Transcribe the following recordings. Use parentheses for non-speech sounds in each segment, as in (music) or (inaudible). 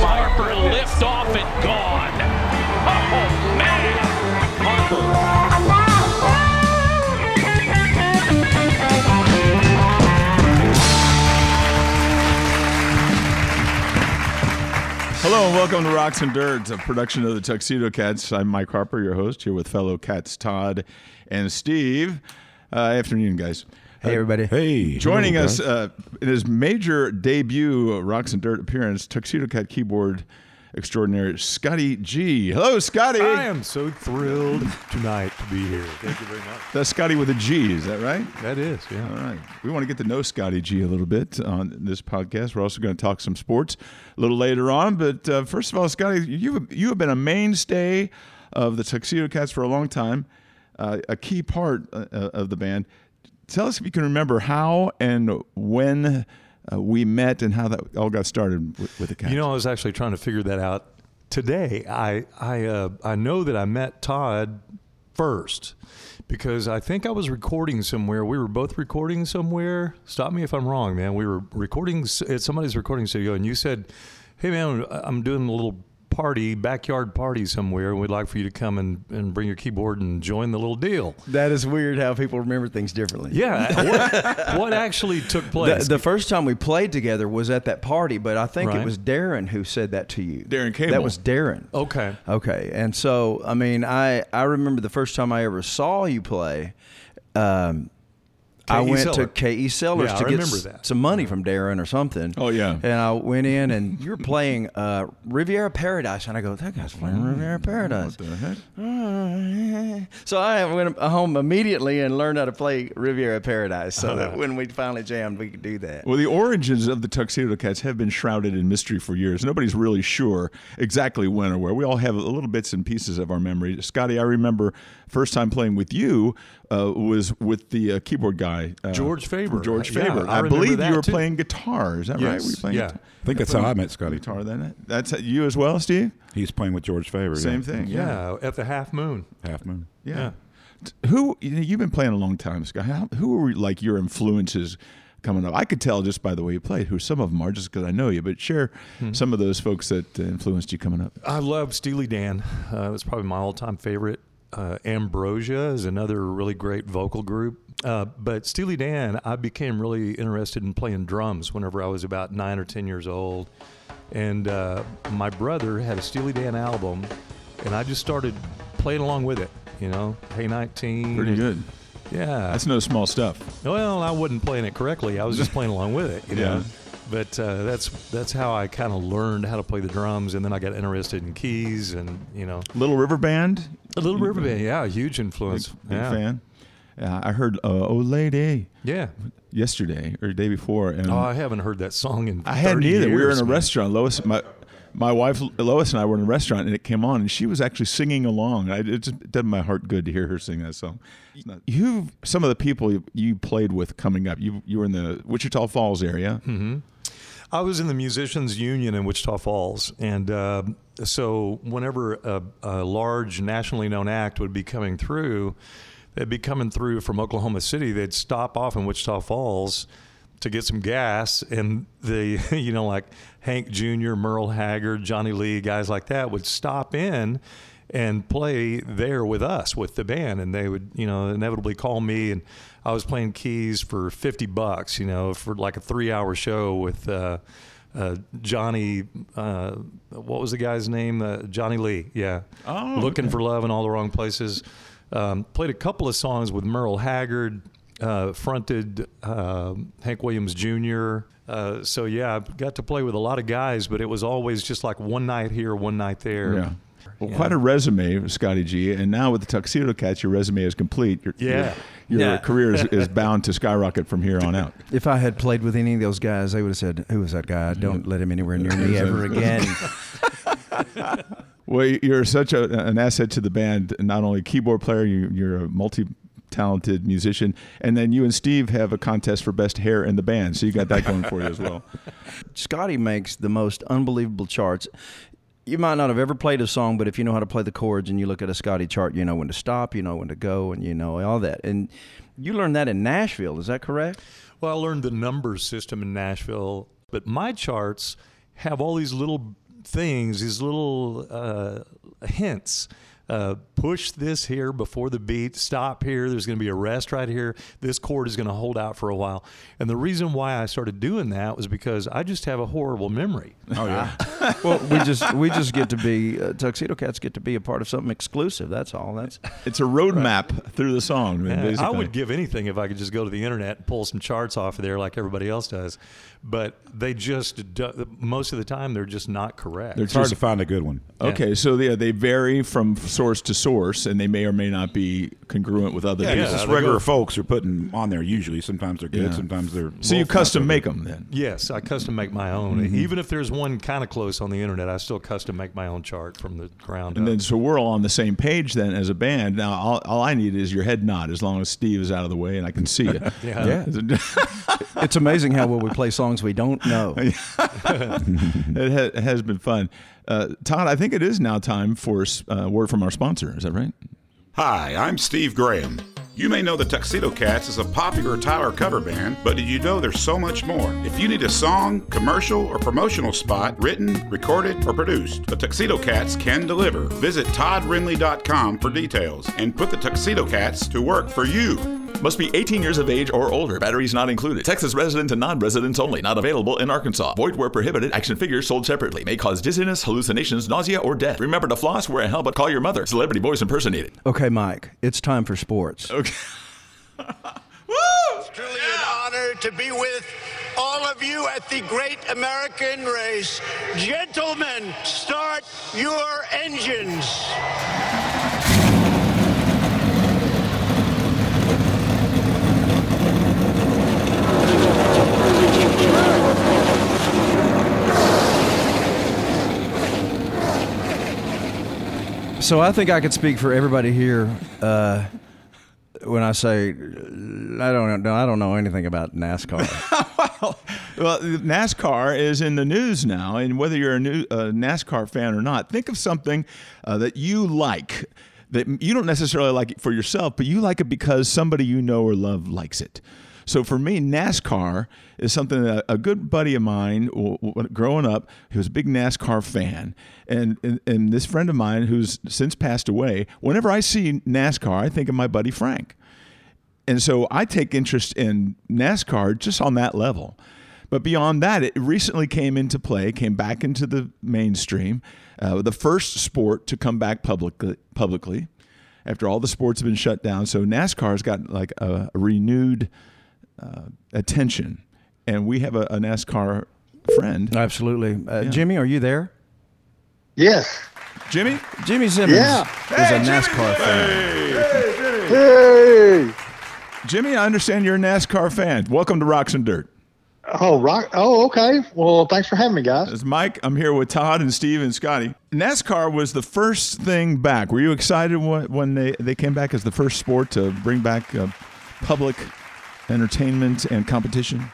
Harper lift off and gone. Hello and welcome to Rocks and Dirt, a production of the Tuxedo Cats. I'm Mike Harper, your host, here with fellow cats Todd and Steve. Uh, afternoon, guys. Hey, everybody. Hey, Joining hello, us uh, in his major debut uh, Rocks and Dirt appearance, Tuxedo Cat keyboard extraordinaire Scotty G. Hello, Scotty. I am so thrilled tonight to be here. Thank you very much. That's Scotty with a G, is that right? That is, yeah. All right. We want to get to know Scotty G a little bit on this podcast. We're also going to talk some sports a little later on. But uh, first of all, Scotty, you you have been a mainstay of the Tuxedo Cats for a long time, uh, a key part uh, of the band. Tell us if you can remember how and when uh, we met and how that all got started with, with the Cats. You know, I was actually trying to figure that out today. I I uh, I know that I met Todd first because I think I was recording somewhere. We were both recording somewhere. Stop me if I'm wrong, man. We were recording at somebody's recording studio, and you said, "Hey, man, I'm doing a little." Party, backyard party somewhere, and we'd like for you to come and, and bring your keyboard and join the little deal. That is weird how people remember things differently. Yeah. (laughs) What, what actually took The, place? the first time we played together was at that party, but I think Right. it was Darren who said that to you. Darren Cable. That was Darren. okay. Okay, and so I mean, I I remember the first time I ever saw you play. Um, I went Seller. to K.E. Sellers Yeah, to get that. some money from Darren or something. Oh, yeah. And I went in, and (laughs) you were playing uh, Riviera Paradise, and I go, "That guy's playing Riviera Paradise." what the heck? So I went home immediately and learned how to play Riviera Paradise, so (laughs) that when we finally jammed, we could do that. Well, the origins of the Tuxedo Cats have been shrouded in mystery for years. Nobody's really sure exactly when or where. We all have little bits and pieces of our memory. Scotty, I remember first time playing with you uh, was with the uh, keyboard guy, uh, George Faber. George Yeah, Faber. I I, believe you were too. playing guitar. Is that right? Were you playing yeah. guitar? I think that's how I met Scotty. guitar then. That's you as well, Steve. He's playing with George Faber. Same yeah. thing. Yeah. Yeah, at the Half Moon. Half Moon. Yeah. Yeah. Who you know, you've been playing a long time, Scott. How, who were like your influences coming up? I could tell just by the way you played who some of them are, just because I know you. But share Hmm. some of those folks that uh, influenced you coming up. I love Steely Dan. Uh, that's probably my all-time favorite. Uh, Ambrosia is another really great vocal group. Uh, but Steely Dan, I became really interested in playing drums whenever I was about nine or ten years old. And uh, my brother had a Steely Dan album, and I just started playing along with it. You know, Hey 19. Pretty good. Yeah. That's no small stuff. Well, I wasn't playing it correctly. I was just (laughs) playing along with it, you know. Yeah. But uh, that's that's how I kind of learned how to play the drums, and then I got interested in keys, and you know, Little River Band. A little River Band, yeah, huge influence. Big, big yeah. fan. Yeah, I heard uh, "Oh Lady" Yeah. yesterday or the day before, and Oh, I haven't heard that song in. I hadn't 30 either. we were in a man. restaurant. Lois, my my wife Lois and I were in a restaurant, and it came on, and she was actually singing along. I, it just did my heart good to hear her sing that song. It's not- You, some of the people you, you played with coming up, you you were in the Wichita Falls area. Hmm. I was in the Musicians Union in Wichita Falls, and uh, so whenever a, a large nationally known act would be coming through, they'd be coming through from Oklahoma City. They'd stop off in Wichita Falls to get some gas, and the (laughs) you know like Hank Jr., Merle Haggard, Johnny Lee, guys like that would stop in and play there with us with the band. And they would you know inevitably call me. And i was playing keys for 50 bucks you know for like a three hour show with uh, uh, johnny uh, what was the guy's name? Uh, johnny lee. Yeah. Oh, looking okay. for love in all the wrong places. Um, played a couple of songs with merle haggard uh, fronted uh, hank williams jr uh, so yeah i got to play with a lot of guys but it was always just like one night here one night there. Yeah. Well, Yeah. quite a resume, Scotty G. And now with the Tuxedo Cats, your resume is complete. Your, Yeah. Your, your Yeah. career is, is (laughs) bound to skyrocket from here on out. If I had played with any of those guys, they would have said, "Who was that guy? Don't let him anywhere near me (laughs) ever again." Well, you're such a, an asset to the band. Not only keyboard player, you, you're a multi talented musician, and then you and Steve have a contest for best hair in the band. So you got that going for you as well. (laughs) Scotty makes the most unbelievable charts. You might not have ever played a song, but if you know how to play the chords and you look at a Scotty chart, you know when to stop, you know when to go, and you know all that. And you learned that in Nashville, is that correct? Well, I learned the numbers system in Nashville, but my charts have all these little things, these little uh, hints. Uh, push this here before the beat, stop here. There's going to be a rest right here. This chord is going to hold out for a while. And the reason why I started doing that was because I just have a horrible memory. Oh yeah. (laughs) (laughs) well, we just we just get to be uh, Tuxedo Cats get to be a part of something exclusive. That's all. That's (laughs) It's a roadmap through the song. Yeah, basically. I would give anything if I could just go to the internet and pull some charts off of there like everybody else does. But they just, do, most of the time, they're just not correct. They're It's hard just- to find a good one. Okay, so they, they vary from source to source, and they may or may not be congruent with other Yeah, people's. just they regular go- folks are putting on there usually. Sometimes they're good, Yeah. sometimes they're. So you custom make them then? Yes, I custom make my own. Mm-hmm. Even if there's one kind of close on the internet, I still custom make my own chart from the ground up. And up. then, so we're all on the same page then as a band. Now, all, all I need is your head nod, as long as Steve is out of the way and I can see you. (laughs) Yeah. (laughs) it's amazing how well we play songs we don't know. (laughs) it, ha- it has been fun. Uh, Todd, I think it is now time for a uh, word from our sponsor. Is that right? Hi, I'm Steve Graham. You may know the Tuxedo Cats as a popular Tyler cover band, but did you know there's so much more? If you need a song, commercial, or promotional spot written, recorded, or produced, the Tuxedo Cats can deliver. Visit toddrinley.com for details and put the Tuxedo Cats to work for you. Must be 18 years of age or older. Batteries not included. Texas resident and non-residents only. Not available in Arkansas. Void where prohibited. Action figures sold separately. May cause dizziness, hallucinations, nausea, or death. Remember to floss, wear a helmet, but call your mother. Celebrity voice impersonated. Okay, Mike, it's time for sports. Okay. (laughs) Woo! It's truly an honor to be with all of you at the great American race. Gentlemen, start your engines. So I think I could speak for everybody here uh, when I say I don't know. I don't know anything about NASCAR. (laughs) Well, NASCAR is in the news now, and whether you're a new uh, NASCAR fan or not, think of something uh, that you like that you don't necessarily like it for yourself, but you like it because somebody you know or love likes it. So for me, NASCAR is something that a good buddy of mine, growing up, he was a big NASCAR fan, and, and and this friend of mine who's since passed away. Whenever I see NASCAR, I think of my buddy Frank. And so I take interest in NASCAR just on that level. But beyond that, it recently came into play, came back into the mainstream, uh, the first sport to come back publicly, publicly after all the sports have been shut down. So NASCAR's got like a, a renewed uh, attention. And we have a, a NASCAR friend. Absolutely, uh, Jimmy, are you there? Yes. Jimmy? Jimmy Simmons Yeah. is a NASCAR fan. Hey. Jimmy, I understand you're a NASCAR fan. Welcome to Rocks and Dirt. Oh, rock. Oh, okay. Well, thanks for having me, guys. It's Mike. I'm here with Todd and Steve and Scotty. NASCAR was the first thing back. Were you excited when, when they, they came back as the first sport to bring back uh, public entertainment and competition?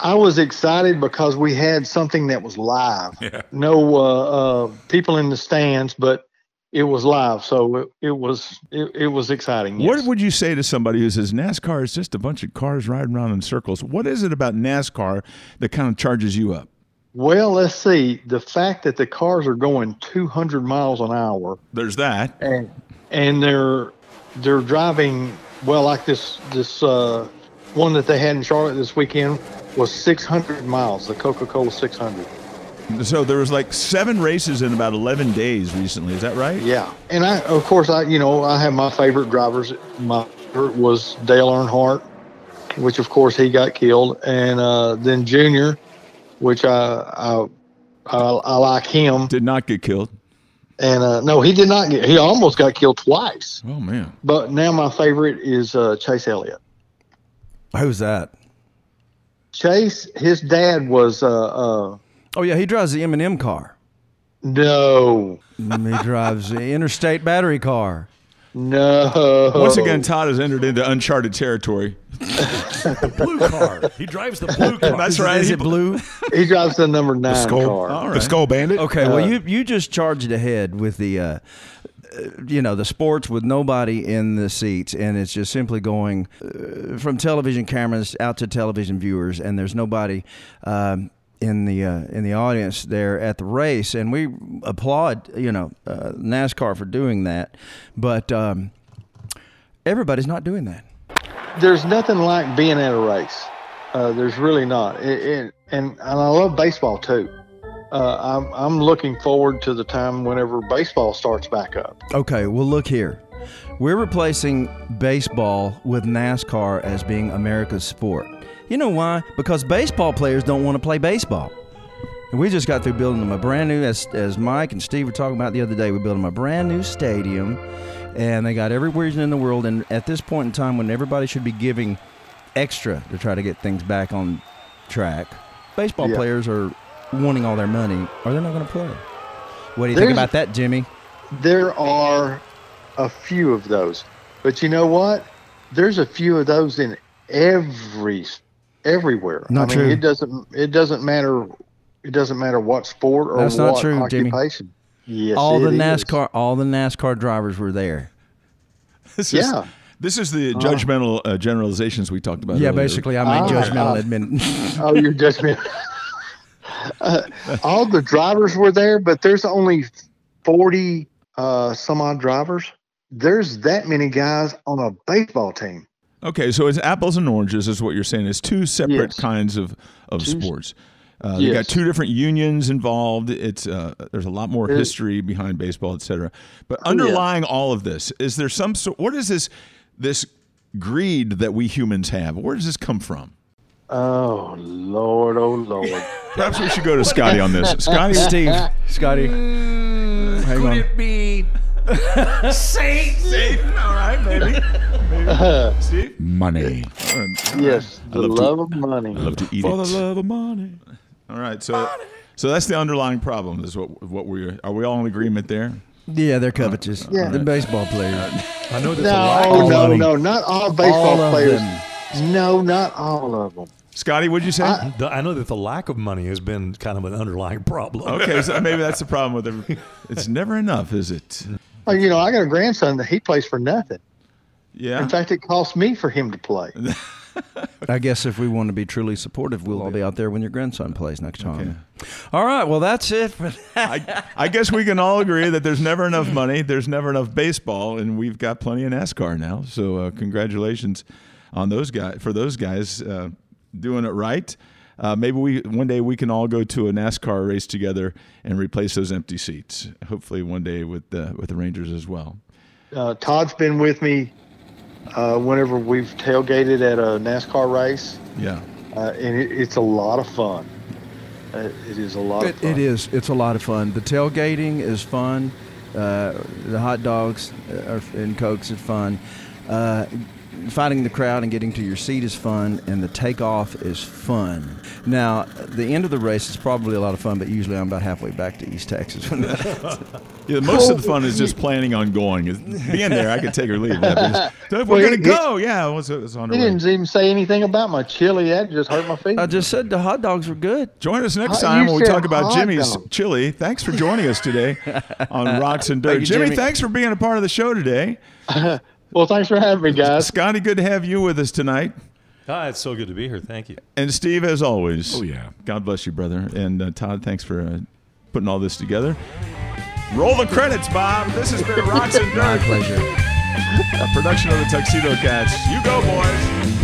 I was excited because we had something that was live. No uh, uh, people in the stands, but it was live, so it, it was it, it was exciting. What would you say to somebody who says NASCAR is just a bunch of cars riding around in circles? What is it about NASCAR that kind of charges you up? well, let's see. The fact that the cars are going 200 miles an hour There's that. and and they're they're driving well, like this this uh, one that they had in Charlotte this weekend was 600 miles. The Coca-Cola 600. So there was like seven races in about 11 days recently. Is that right? Yeah, and I, of course, I, you know, I have my favorite drivers. My favorite was Dale Earnhardt, which of course he got killed, and uh, then Junior, which I, I, I, I like him, Did not get killed. and uh, no, he did not get. He almost got killed twice. Oh, man. But now my favorite is uh, Chase Elliott. Who's that? Chase, his dad was uh, uh, Oh yeah, he drives the M&M car. no, Mm, he drives the interstate battery car. No. Once again, Todd has entered into uncharted territory. The (laughs) blue car. He drives the blue car. That's right. Is He- it blue? he drives the number nine Skull, car. All the right. Skull Bandit. Okay, well you you just charged ahead with the uh, uh, you know the sports with nobody in the seats, and it's just simply going uh, from television cameras out to television viewers, and there's nobody. Um, in the uh, in the audience there at the race, and we applaud you know uh, NASCAR for doing that, but um, everybody's not doing that. There's nothing like being at a race. Uh, there's really not. It, it, and, and I love baseball too. Uh, I'm, I'm looking forward to the time whenever baseball starts back up. Okay, well, look here. We're replacing baseball with NASCAR as being America's sport. You know why? Because baseball players don't want to play baseball. And we just got through building them a brand new, as, as Mike and Steve were talking about the other day, we built them a brand new stadium, and they got every reason in the world. And at this point in time, when everybody should be giving extra to try to get things back on track, baseball Yeah. players are wanting all their money, or they're not going to play. What do you think about that, Jimmy? There are a few of those, but you know what? There's a few of those in every everywhere. Not I mean, true. it doesn't it doesn't matter it doesn't matter what sport or That's not what true, Jimmy. occupation. Yes, all the it is. NASCAR, all the NASCAR drivers were there. (laughs) This is, Yeah. This is the judgmental uh, generalizations we talked about. Yeah, earlier. basically, I made Ah, judgmental ah. admin. Oh, you're just (laughs) uh, (laughs) all the drivers were there, but there's only forty uh, some odd drivers. There's that many guys on a baseball team. Okay, so it's apples and oranges, is what you're saying. It's two separate Yes. kinds of, of Two- sports. Uh, You got two different unions involved. It's uh, there's a lot more There- history behind baseball, et cetera. But Oh, yeah. underlying all of this, is there some sort? What is this this greed that we humans have? Where does this come from? Oh Lord, oh Lord. (laughs) Perhaps we should go to Scotty on this. (laughs) Scotty, Steve, Scotty, Mm, hang on. be Satan? all right, maybe. (laughs) Steve, Money. yes, the love to- of money. I love to eat For it. the love of money. All right, so so that's the underlying problem. Is what what we are we all in agreement there? Yeah, they're covetous. Yeah. The baseball players. I know that the lack No, of no, money, no, not all baseball All of players. them. No, not all of them. Scotty, what'd you say? I- the- I know that the lack of money has been kind of an underlying problem. okay, so (laughs) maybe that's the problem with it. It's never enough, is it? You know, I got a grandson that he plays for nothing. Yeah. In fact, it costs me for him to play. (laughs) I guess if we want to be truly supportive, we'll all be out there when your grandson plays next time. Okay. All right, well, that's it for that. I, I guess we can all agree that there's never enough money, there's never enough baseball, and we've got plenty of NASCAR now. So uh, congratulations on those guys for those guys uh, doing it right. Uh, maybe we one day we can all go to a NASCAR race together and replace those empty seats. Hopefully, one day with the with the Rangers as well. Uh, Todd's been with me uh, whenever we've tailgated at a NASCAR race, Yeah. uh, and it, it's a lot of fun. Uh, it is a lot of It, fun. it is. It's a lot of fun. The tailgating is fun. Uh, the hot dogs and cokes is fun. Finding the crowd and getting to your seat is fun, and the takeoff is fun. Now, the end of the race is probably a lot of fun, but usually I'm about halfway back to East Texas. when (laughs) that- Yeah, most of the fun is just planning on going. Being there, I could take or leave. Yeah, but just- (laughs) We're Well, gonna he- go. Yeah, it's, it's on the He way. didn't even say anything about my chili. That just hurt my feet. I just said the hot dogs were good. Join us next Uh, time you when we talk about Jimmy's dog. chili. Thanks for joining us today on Rocks and (laughs) Dirt. Thank you, Jimmy, Jimmy. thanks for being a part of the show today. Well, thanks for having me, guys. Scotty, good to have you with us tonight. Ah, it's so good to be here. Thank you. And Steve, as always. Oh, yeah. God bless you, brother. And uh, Todd, thanks for uh, putting all this together. Roll the credits, Bob. This has been Rocks and My pleasure. a production of the Tuxedo Cats. You go, boys.